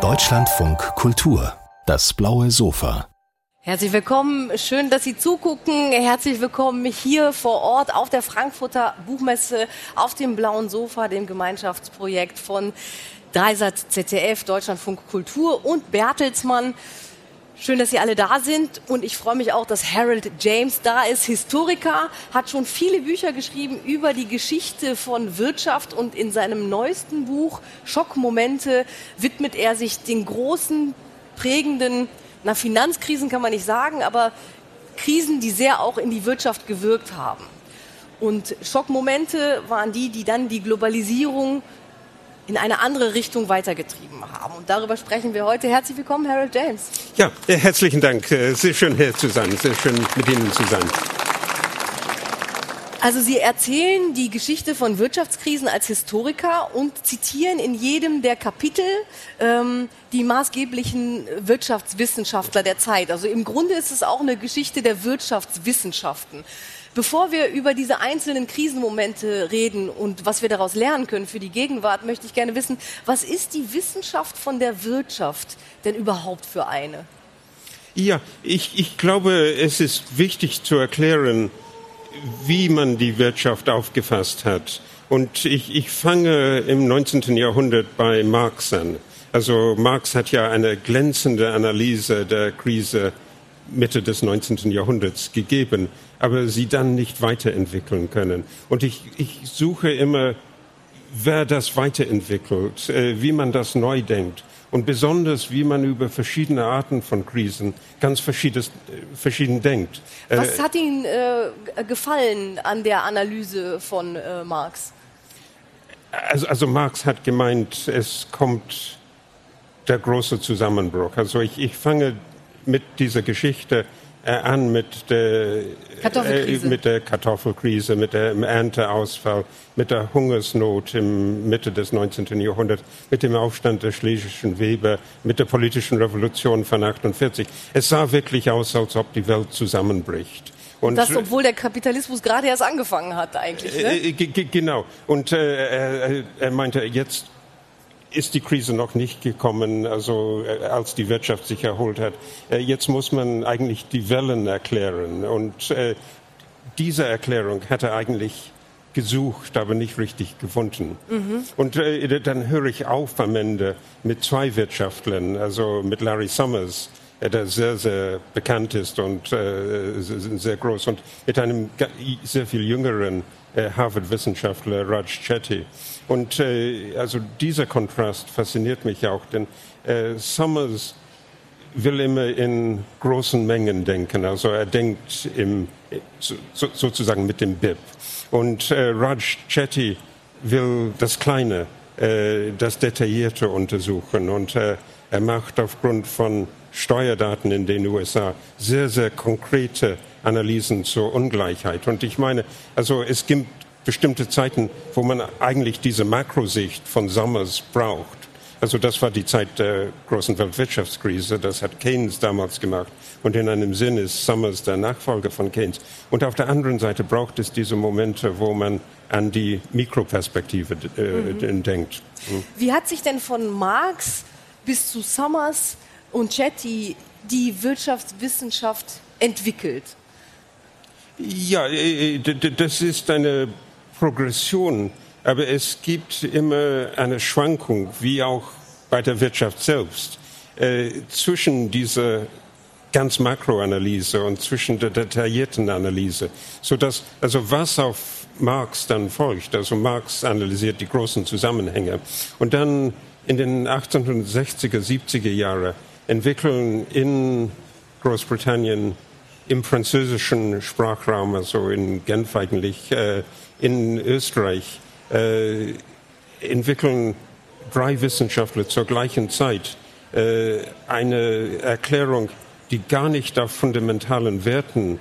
Deutschlandfunk Kultur, das blaue Sofa. Herzlich willkommen, schön, dass Sie zugucken. Herzlich willkommen hier vor Ort auf der Frankfurter Buchmesse auf dem blauen Sofa, dem Gemeinschaftsprojekt von Dreisat ZDF, Deutschlandfunk Kultur und Bertelsmann. Schön, dass Sie alle da sind und ich freue mich auch, dass Harold James da ist. Historiker, hat schon viele Bücher geschrieben über die Geschichte von Wirtschaft und in seinem neuesten Buch Schockmomente widmet er sich den großen, prägenden, na Finanzkrisen kann man nicht sagen, aber Krisen, die sehr auch in die Wirtschaft gewirkt haben. Und Schockmomente waren die, die dann die Globalisierung in eine andere Richtung weitergetrieben haben. Und darüber sprechen wir heute. Herzlich willkommen, Harold James. Ja, äh, herzlichen Dank. Äh, sehr schön hier zu sein. Sehr schön mit Ihnen zu sein. Also Sie erzählen die Geschichte von Wirtschaftskrisen als Historiker und zitieren in jedem der Kapitel ähm, die maßgeblichen Wirtschaftswissenschaftler der Zeit. Also im Grunde ist es auch eine Geschichte der Wirtschaftswissenschaften. Bevor wir über diese einzelnen Krisenmomente reden und was wir daraus lernen können für die Gegenwart, möchte ich gerne wissen, was ist die Wissenschaft von der Wirtschaft denn überhaupt für eine? Ja, ich, ich glaube, es ist wichtig zu erklären, wie man die Wirtschaft aufgefasst hat. Und ich, ich fange im 19. Jahrhundert bei Marx an. Also Marx hat ja eine glänzende Analyse der Krise Mitte des 19. Jahrhunderts gegeben, aber sie dann nicht weiterentwickeln können. Und ich, ich suche immer, wer das weiterentwickelt, äh, wie man das neu denkt und besonders, wie man über verschiedene Arten von Krisen ganz verschiedenes, äh, verschieden denkt. Äh, Was hat Ihnen äh, gefallen an der Analyse von äh, Marx? Also, also Marx hat gemeint, es kommt der große Zusammenbruch. Also ich, ich fange mit dieser Geschichte äh, an mit der, äh, mit der Kartoffelkrise, mit dem Ernteausfall, mit der Hungersnot im Mitte des 19. Jahrhunderts, mit dem Aufstand der schlesischen Weber, mit der politischen Revolution von 48. Es sah wirklich aus, als ob die Welt zusammenbricht. Und das, obwohl der Kapitalismus gerade erst angefangen hat, eigentlich. Ne? Äh, genau. Und äh, er meinte, jetzt ist die Krise noch nicht gekommen, also äh, als die Wirtschaft sich erholt hat. Äh, jetzt muss man eigentlich die Wellen erklären. Und äh, diese Erklärung hat er eigentlich gesucht, aber nicht richtig gefunden. Mhm. Und äh, dann höre ich auf am Ende mit zwei Wirtschaftlern, also mit Larry Summers, der sehr, sehr bekannt ist und äh, sehr groß, und mit einem sehr viel jüngeren äh, Harvard-Wissenschaftler Raj Chetty. Und äh, also dieser Kontrast fasziniert mich auch, denn äh, Summers will immer in großen Mengen denken. Also er denkt im, so, sozusagen mit dem BIP. Und äh, Raj Chetty will das Kleine, äh, das Detaillierte untersuchen. Und äh, er macht aufgrund von Steuerdaten in den USA sehr, sehr konkrete Analysen zur Ungleichheit. Und ich meine, also es gibt bestimmte Zeiten, wo man eigentlich diese Makrosicht von Summers braucht. Also das war die Zeit der großen Weltwirtschaftskrise, das hat Keynes damals gemacht. Und in einem Sinn ist Summers der Nachfolger von Keynes. Und auf der anderen Seite braucht es diese Momente, wo man an die Mikroperspektive äh, mhm. denkt. Mhm. Wie hat sich denn von Marx bis zu Summers und Chetty die Wirtschaftswissenschaft entwickelt? Ja, äh, äh, das ist eine Progression, aber es gibt immer eine Schwankung, wie auch bei der Wirtschaft selbst, äh, zwischen dieser ganz Makroanalyse und zwischen der detaillierten Analyse, so dass also was auf Marx dann folgt, also Marx analysiert die großen Zusammenhänge und dann in den 1860er, 70er Jahren entwickeln in Großbritannien im französischen Sprachraum, also in Genf eigentlich, äh, in Österreich, äh, entwickeln drei Wissenschaftler zur gleichen Zeit äh, eine Erklärung, die gar nicht auf fundamentalen Werten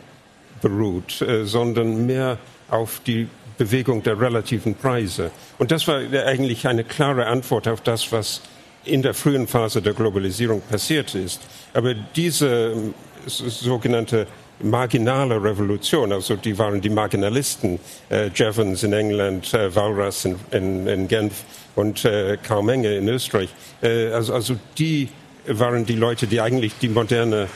beruht, äh, sondern mehr auf die Bewegung der relativen Preise. Und das war eigentlich eine klare Antwort auf das, was in der frühen Phase der Globalisierung passiert ist. Aber diese sogenannte marginale Revolution. Also die waren die Marginalisten, äh, Jevons in England, äh, Walras in, in, in, Genf und äh, Karl Menge in Österreich. Äh, also, also die waren die Leute, die eigentlich die moderne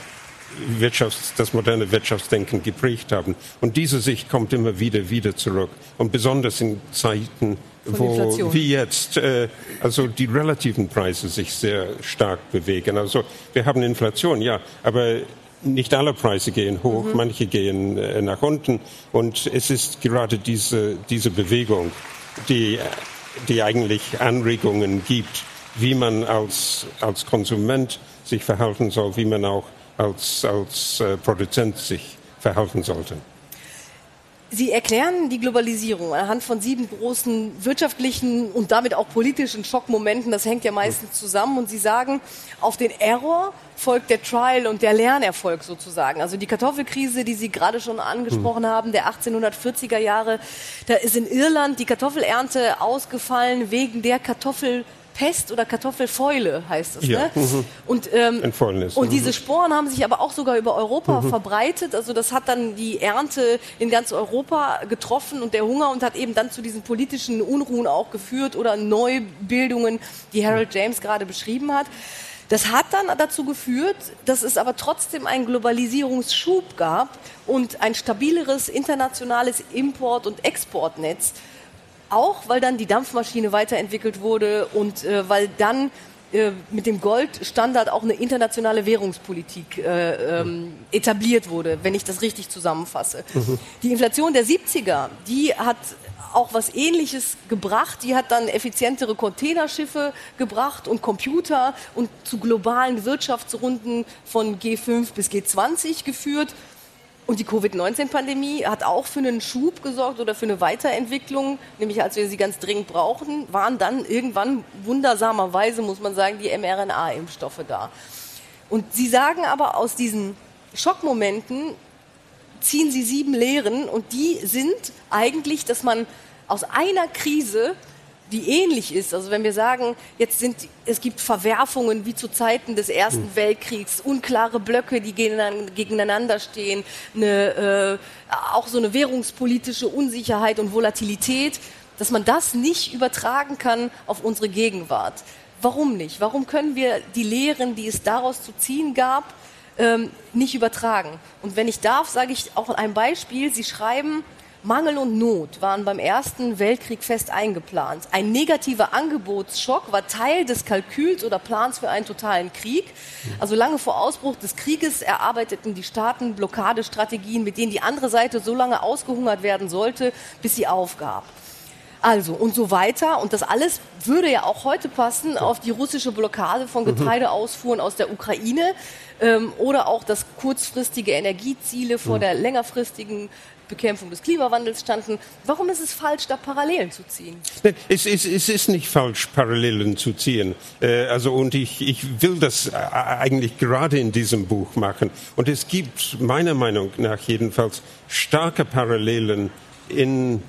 Wirtschafts-, das moderne Wirtschaftsdenken geprägt haben. Und diese Sicht kommt immer wieder, wieder zurück. Und besonders in Zeiten, wo, wie jetzt, äh, also die relativen Preise sich sehr stark bewegen. Also wir haben Inflation, ja, aber nicht alle Preise gehen hoch, mhm. manche gehen äh, nach unten. Und es ist gerade diese, diese Bewegung, die, die eigentlich Anregungen gibt, wie man als, als Konsument sich verhalten soll, wie man auch als, als äh, Produzent sich verhalten sollte. Sie erklären die Globalisierung anhand von sieben großen wirtschaftlichen und damit auch politischen Schockmomenten. Das hängt ja meistens zusammen. Und Sie sagen, auf den Error folgt der Trial und der Lernerfolg sozusagen. Also die Kartoffelkrise, die Sie gerade schon angesprochen mhm. haben, der 1840er Jahre, da ist in Irland die Kartoffelernte ausgefallen wegen der Kartoffel Pest oder Kartoffelfäule heißt es. Ja. Ne? Mhm. Und, ähm, und mhm. diese Sporen haben sich aber auch sogar über Europa mhm. verbreitet. Also das hat dann die Ernte in ganz Europa getroffen und der Hunger und hat eben dann zu diesen politischen Unruhen auch geführt oder Neubildungen, die Harold James gerade beschrieben hat. Das hat dann dazu geführt, dass es aber trotzdem einen Globalisierungsschub gab und ein stabileres internationales Import- und Exportnetz auch weil dann die Dampfmaschine weiterentwickelt wurde und äh, weil dann äh, mit dem Goldstandard auch eine internationale Währungspolitik äh, ähm, etabliert wurde, wenn ich das richtig zusammenfasse. Mhm. Die Inflation der 70er, die hat auch was Ähnliches gebracht. Die hat dann effizientere Containerschiffe gebracht und Computer und zu globalen Wirtschaftsrunden von G5 bis G20 geführt. Und die Covid-19-Pandemie hat auch für einen Schub gesorgt oder für eine Weiterentwicklung, nämlich als wir sie ganz dringend brauchten, waren dann irgendwann wundersamerweise, muss man sagen, die mRNA-Impfstoffe da. Und Sie sagen aber, aus diesen Schockmomenten ziehen Sie sieben Lehren und die sind eigentlich, dass man aus einer Krise die ähnlich ist. Also wenn wir sagen, jetzt sind, es gibt Verwerfungen wie zu Zeiten des Ersten mhm. Weltkriegs, unklare Blöcke, die gegeneinander stehen, eine, äh, auch so eine währungspolitische Unsicherheit und Volatilität, dass man das nicht übertragen kann auf unsere Gegenwart. Warum nicht? Warum können wir die Lehren, die es daraus zu ziehen gab, ähm, nicht übertragen? Und wenn ich darf, sage ich auch ein Beispiel. Sie schreiben, Mangel und Not waren beim Ersten Weltkrieg fest eingeplant. Ein negativer Angebotsschock war Teil des Kalküls oder Plans für einen totalen Krieg. Also lange vor Ausbruch des Krieges erarbeiteten die Staaten Blockadestrategien, mit denen die andere Seite so lange ausgehungert werden sollte, bis sie aufgab. Also und so weiter. Und das alles würde ja auch heute passen auf die russische Blockade von mhm. Getreideausfuhren aus der Ukraine ähm, oder auch das kurzfristige Energieziele vor mhm. der längerfristigen Bekämpfung des Klimawandels standen. Warum ist es falsch, da Parallelen zu ziehen? Es, es, es ist nicht falsch, Parallelen zu ziehen. Äh, also, und ich, ich will das äh, eigentlich gerade in diesem Buch machen. Und es gibt meiner Meinung nach jedenfalls starke Parallelen in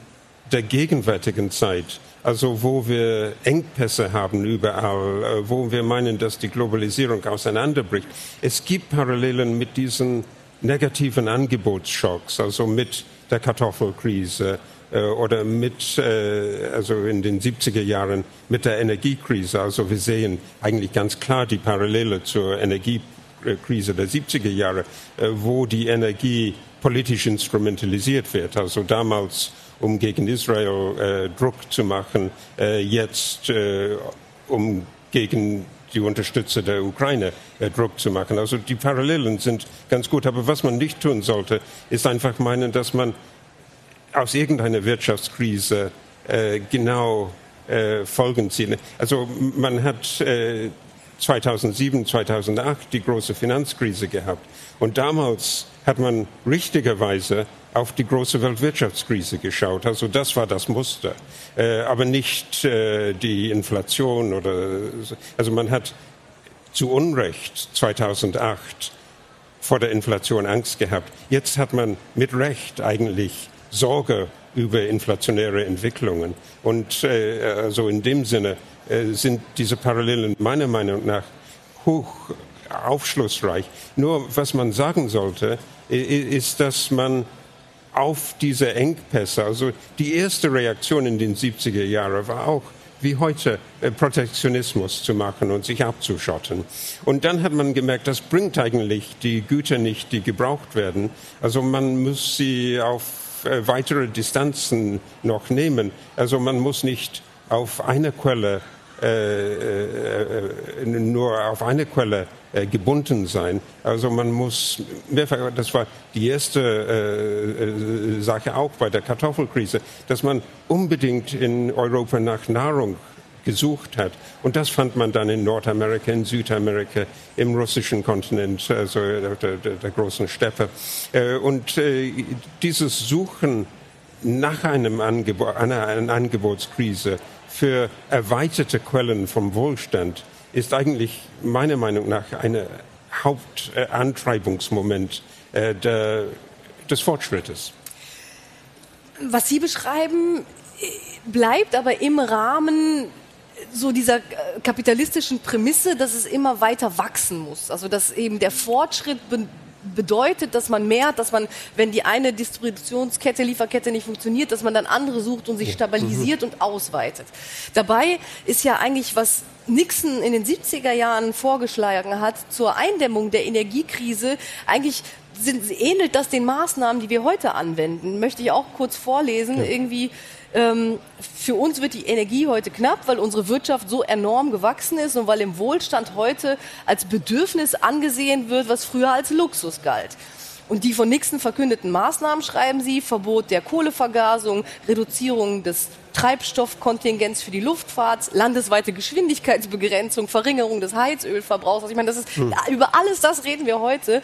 der gegenwärtigen Zeit. Also wo wir Engpässe haben überall, äh, wo wir meinen, dass die Globalisierung auseinanderbricht. Es gibt Parallelen mit diesen negativen Angebotsschocks, also mit der Kartoffelkrise äh, oder mit, äh, also in den 70er Jahren mit der Energiekrise. Also wir sehen eigentlich ganz klar die Parallele zur Energiekrise der 70er Jahre, äh, wo die Energie politisch instrumentalisiert wird. Also damals, um gegen Israel äh, Druck zu machen, äh, jetzt äh, um gegen die Unterstützer der Ukraine äh, Druck zu machen. Also die Parallelen sind ganz gut. Aber was man nicht tun sollte, ist einfach meinen, dass man aus irgendeiner Wirtschaftskrise äh, genau äh, Folgen zieht. Also man hat äh, 2007, 2008 die große Finanzkrise gehabt. Und damals hat man richtigerweise auf die große Weltwirtschaftskrise geschaut. Also das war das Muster, äh, aber nicht äh, die Inflation oder also man hat zu Unrecht 2008 vor der Inflation Angst gehabt. Jetzt hat man mit Recht eigentlich Sorge über inflationäre Entwicklungen. Und äh, also in dem Sinne äh, sind diese Parallelen meiner Meinung nach hoch aufschlussreich. Nur was man sagen sollte, ist, dass man auf diese Engpässe, also die erste Reaktion in den 70er Jahren war auch, wie heute äh, Protektionismus zu machen und sich abzuschotten. Und dann hat man gemerkt, das bringt eigentlich die Güter nicht, die gebraucht werden. Also man muss sie auf äh, weitere Distanzen noch nehmen. Also man muss nicht auf eine Quelle nur auf eine Quelle äh, gebunden sein. Also man muss das war die erste äh, Sache auch bei der Kartoffelkrise, dass man unbedingt in Europa nach Nahrung gesucht hat. Und das fand man dann in Nordamerika, in Südamerika, im russischen Kontinent, also der, der, der großen Steppe. Und dieses Suchen nach einem Angebot, einer, einer Angebotskrise für erweiterte Quellen vom Wohlstand ist eigentlich meiner Meinung nach ein Hauptantreibungsmoment äh, des Fortschrittes. Was Sie beschreiben, bleibt aber im Rahmen so dieser kapitalistischen Prämisse, dass es immer weiter wachsen muss. Also dass eben der Fortschritt bedeutet, dass man mehr, dass man, wenn die eine Distributionskette, Lieferkette nicht funktioniert, dass man dann andere sucht und sich stabilisiert und ausweitet. Dabei ist ja eigentlich was Nixon in den 70er Jahren vorgeschlagen hat zur Eindämmung der Energiekrise eigentlich sind, ähnelt das den Maßnahmen, die wir heute anwenden. Möchte ich auch kurz vorlesen. Ja. Irgendwie ähm, für uns wird die Energie heute knapp, weil unsere Wirtschaft so enorm gewachsen ist und weil im Wohlstand heute als Bedürfnis angesehen wird, was früher als Luxus galt. Und die von Nixon verkündeten Maßnahmen schreiben sie, Verbot der Kohlevergasung, Reduzierung des Treibstoffkontingents für die Luftfahrt, landesweite Geschwindigkeitsbegrenzung, Verringerung des Heizölverbrauchs. Also ich meine, das ist, hm. über alles das reden wir heute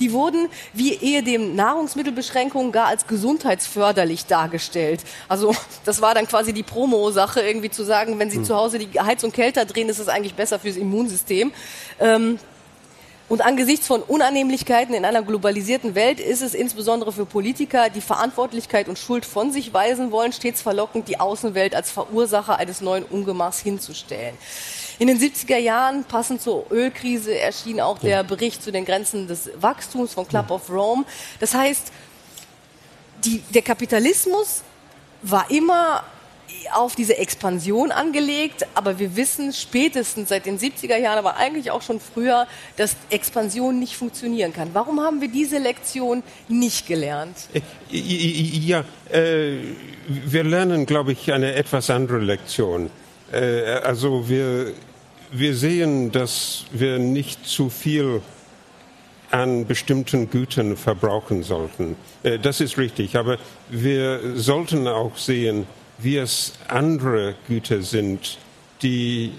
die wurden wie ehedem Nahrungsmittelbeschränkungen gar als gesundheitsförderlich dargestellt. Also das war dann quasi die Promo-Sache, irgendwie zu sagen, wenn Sie hm. zu Hause die Heizung kälter drehen, ist es eigentlich besser fürs Immunsystem. Ähm, und angesichts von Unannehmlichkeiten in einer globalisierten Welt ist es insbesondere für Politiker, die Verantwortlichkeit und Schuld von sich weisen wollen, stets verlockend, die Außenwelt als Verursacher eines neuen Ungemachs hinzustellen. In den 70er Jahren, passend zur Ölkrise, erschien auch der Bericht zu den Grenzen des Wachstums von Club of Rome. Das heißt, die, der Kapitalismus war immer auf diese Expansion angelegt, aber wir wissen spätestens seit den 70er Jahren, aber eigentlich auch schon früher, dass Expansion nicht funktionieren kann. Warum haben wir diese Lektion nicht gelernt? Äh, ja, äh, wir lernen, glaube ich, eine etwas andere Lektion. Äh, also wir, wir sehen, dass wir nicht zu viel an bestimmten Gütern verbrauchen sollten. Äh, das ist richtig, aber wir sollten auch sehen, wie es andere Güter sind, die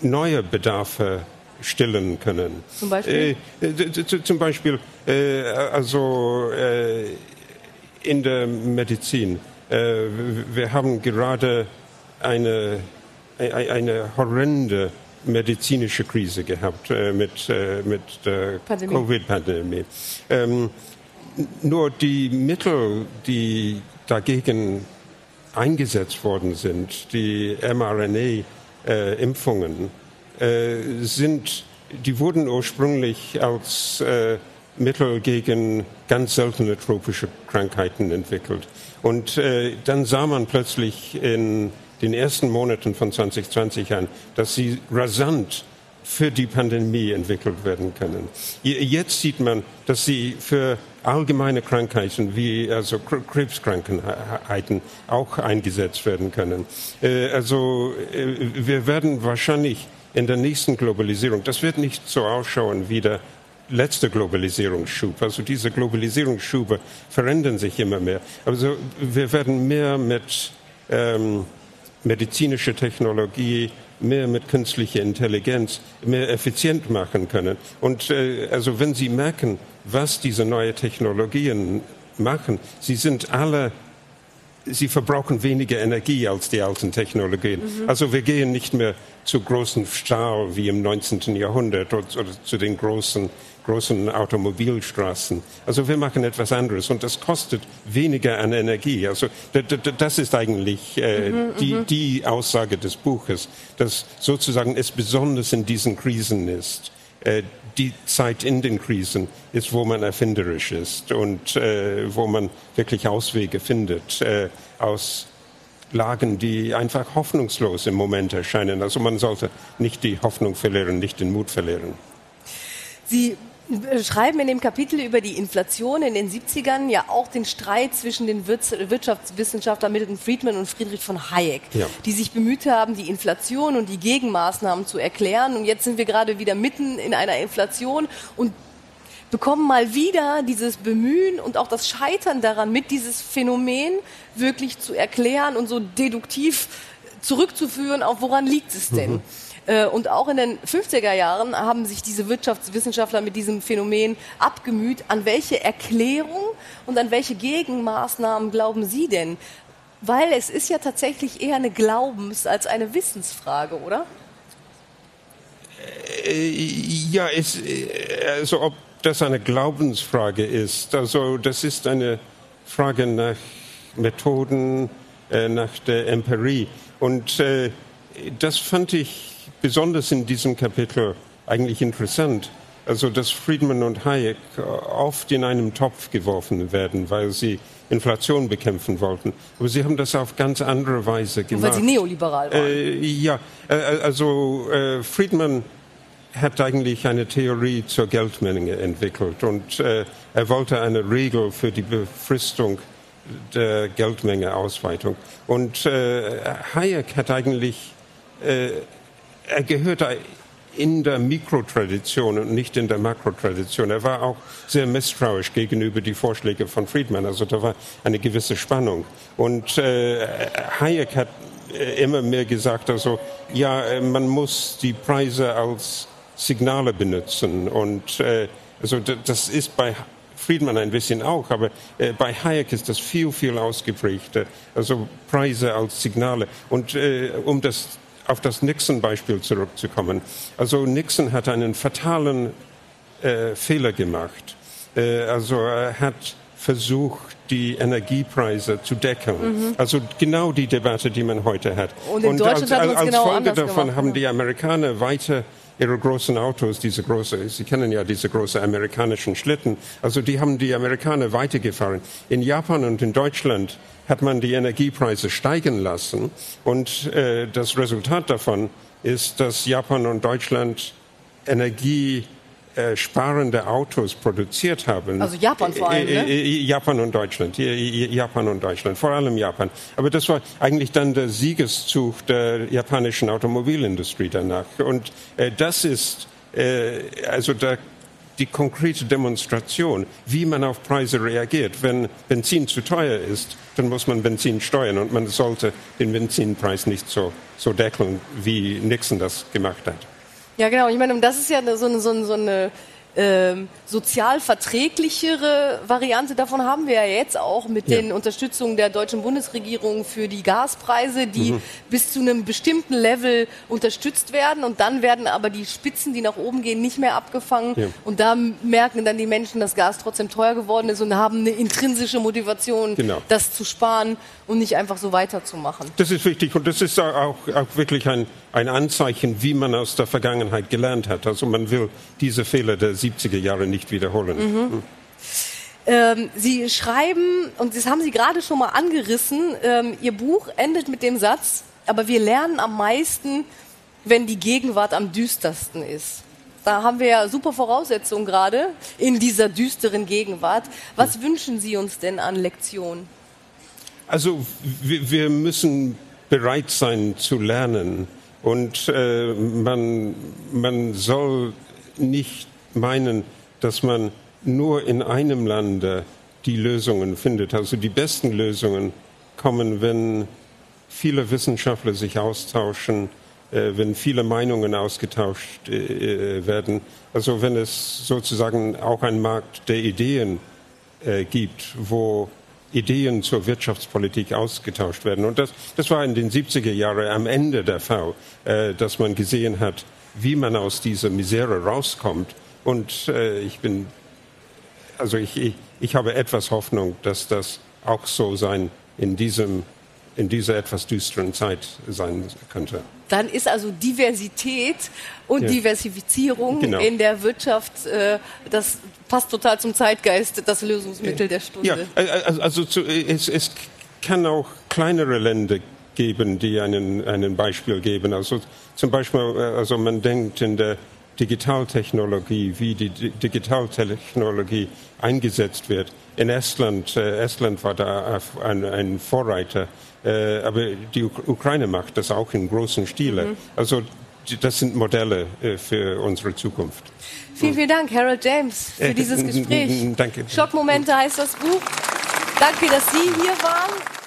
neue Bedarfe stillen können. Zum Beispiel? Äh, zum Beispiel, äh, also äh, in der Medizin. wir haben gerade eine eine horrende medizinische Krise gehabt äh, mit, äh, mit der Covid-Pandemie. Ähm, nur die Mittel, die dagegen eingesetzt worden sind, die mRNA-Impfungen, äh, sind, die wurden ursprünglich als äh, Mittel gegen ganz seltene tropische Krankheiten entwickelt. Und äh, dann sah man plötzlich in den ersten Monaten von 2020 an, dass sie rasant für die Pandemie entwickelt werden können. Jetzt sieht man, dass sie für allgemeine Krankheiten wie also Krebskrankheiten auch eingesetzt werden können. Äh, also äh, wir werden wahrscheinlich in der nächsten Globalisierung, das wird nicht so ausschauen wie der letzte Globalisierungsschub. Also diese Globalisierungsschube verändern sich immer mehr. Also wir werden mehr mit ähm, medizinische Technologie mehr mit künstlicher Intelligenz mehr effizient machen können. Und äh, also wenn Sie merken, was diese neuen Technologien machen, sie sind alle sie verbrauchen weniger Energie als die alten Technologien. Mhm. Also wir gehen nicht mehr zu großen Stahl wie im 19. Jahrhundert oder, oder zu den großen großen Automobilstraßen. Also wir machen etwas anderes und das kostet weniger an Energie. Also das ist eigentlich äh, mhm, die, mhm. die Aussage des Buches, dass sozusagen es besonders in diesen Krisen ist, äh, die Zeit in den Krisen ist, wo man erfinderisch ist und äh, wo man wirklich Auswege findet äh, aus Lagen, die einfach hoffnungslos im Moment erscheinen. Also man sollte nicht die Hoffnung verlieren, nicht den Mut verlieren. Sie schreiben in dem Kapitel über die Inflation in den 70ern ja auch den Streit zwischen den Wirtschaftswissenschaftlern Milton Friedman und Friedrich von Hayek, ja. die sich bemüht haben, die Inflation und die Gegenmaßnahmen zu erklären. Und jetzt sind wir gerade wieder mitten in einer Inflation und bekommen mal wieder dieses Bemühen und auch das Scheitern daran mit, dieses Phänomen wirklich zu erklären und so deduktiv zurückzuführen, auf woran liegt es denn? Mhm. Äh, und auch in den 50er Jahren haben sich diese Wirtschaftswissenschaftler mit diesem Phänomen abgemüht. An welche Erklärung und an welche Gegenmaßnahmen glauben Sie denn? Weil es ist ja tatsächlich eher eine Glaubens- als eine Wissensfrage, oder? Äh, ja, es, äh, also ob das eine Glaubensfrage ist, also das ist eine Frage nach Methoden, nach der Empirie. Und das fand ich besonders in diesem Kapitel eigentlich interessant. Also, dass Friedman und Hayek oft in einem Topf geworfen werden, weil sie Inflation bekämpfen wollten. Aber sie haben das auf ganz andere Weise gemacht. Weil sie neoliberal waren. Äh, ja, äh, also äh, Friedman hat eigentlich eine Theorie zur Geldmenge entwickelt und äh, er wollte eine Regel für die Befristung der Geldmengeausweitung. Und äh, Hayek hat eigentlich äh, er gehörte in der Mikrotradition und nicht in der Makrotradition. Er war auch sehr misstrauisch gegenüber die Vorschläge von Friedman. Also da war eine gewisse Spannung. Und äh, Hayek hat äh, immer mehr gesagt, also ja, äh, man muss die Preise als Signale benutzen. Und äh, also das ist bei Friedman ein bisschen auch, aber äh, bei Hayek ist das viel, viel ausgeprägter. Also Preise als Signale. Und äh, um das auf das Nixon-Beispiel zurückzukommen. Also Nixon hat einen fatalen äh, Fehler gemacht. Äh, also er hat versucht, die Energiepreise zu decken. Mhm. Also genau die Debatte, die man heute hat. Und, in Und als, als, als genau Folge davon gemacht, haben die Amerikaner weiter ihre großen Autos, diese große, Sie kennen ja diese großen amerikanischen Schlitten, also die haben die Amerikaner weitergefahren. In Japan und in Deutschland hat man die Energiepreise steigen lassen und äh, das Resultat davon ist, dass Japan und Deutschland Energie äh, sparende Autos produziert haben. Also Japan vor allem, ne? Äh, äh, Japan und Deutschland, Japan und Deutschland, vor allem Japan. Aber das war eigentlich dann der Siegeszug der japanischen Automobilindustrie danach. Und das ist also der, die konkrete Demonstration, wie man auf Preise reagiert. Wenn Benzin zu teuer ist, dann muss man Benzin steuern und man sollte den Benzinpreis nicht so, so deckeln, wie Nixon das gemacht hat. Ja, genau. Ich meine, das ist ja so eine, so eine, so eine ähm, sozial verträglichere Variante davon haben wir ja jetzt auch mit ja. den Unterstützungen der deutschen Bundesregierung für die Gaspreise, die mhm. bis zu einem bestimmten Level unterstützt werden und dann werden aber die Spitzen, die nach oben gehen, nicht mehr abgefangen ja. und da merken dann die Menschen, dass Gas trotzdem teuer geworden ist und haben eine intrinsische Motivation, genau. das zu sparen und nicht einfach so weiterzumachen. Das ist wichtig und das ist auch, auch wirklich ein, ein Anzeichen, wie man aus der Vergangenheit gelernt hat. Also man will diese Fehler der 70er Jahre nicht wiederholen. Mhm. Hm. Ähm, Sie schreiben, und das haben Sie gerade schon mal angerissen, ähm, Ihr Buch endet mit dem Satz, aber wir lernen am meisten, wenn die Gegenwart am düstersten ist. Da haben wir ja super Voraussetzungen gerade in dieser düsteren Gegenwart. Was mhm. wünschen Sie uns denn an Lektionen? Also wir müssen bereit sein zu lernen und äh, man, man soll nicht meinen, dass man nur in einem Lande die Lösungen findet. Also die besten Lösungen kommen, wenn viele Wissenschaftler sich austauschen, äh, wenn viele Meinungen ausgetauscht äh, werden. Also wenn es sozusagen auch einen Markt der Ideen äh, gibt, wo Ideen zur Wirtschaftspolitik ausgetauscht werden. Und das, das war in den 70er Jahren am Ende der Fall, äh, dass man gesehen hat, wie man aus dieser Misere rauskommt. Und äh, ich bin, also ich, ich, ich habe etwas Hoffnung, dass das auch so sein in diesem in dieser etwas düsteren Zeit sein könnte. Dann ist also Diversität und Ja. Diversifizierung Genau. in der Wirtschaft, äh, das passt total zum Zeitgeist, das Lösungsmittel der Stunde. Ja, also, also zu, es, es kann auch kleinere Länder geben, die einen, einen Beispiel geben. Also zum Beispiel, äh, also man denkt in der Digitaltechnologie, wie die Di- Digitaltechnologie eingesetzt wird. In Estland, äh, Estland war da ein, ein Vorreiter, äh, aber die Uk Ukraine macht das auch in großen Stile. Also die- das sind Modelle äh, für unsere Zukunft. Vielen, vielen Dank, Harold James, für Äh, dieses Gespräch. danke. Schockmomente heißt das Buch. Danke, dass Sie hier waren.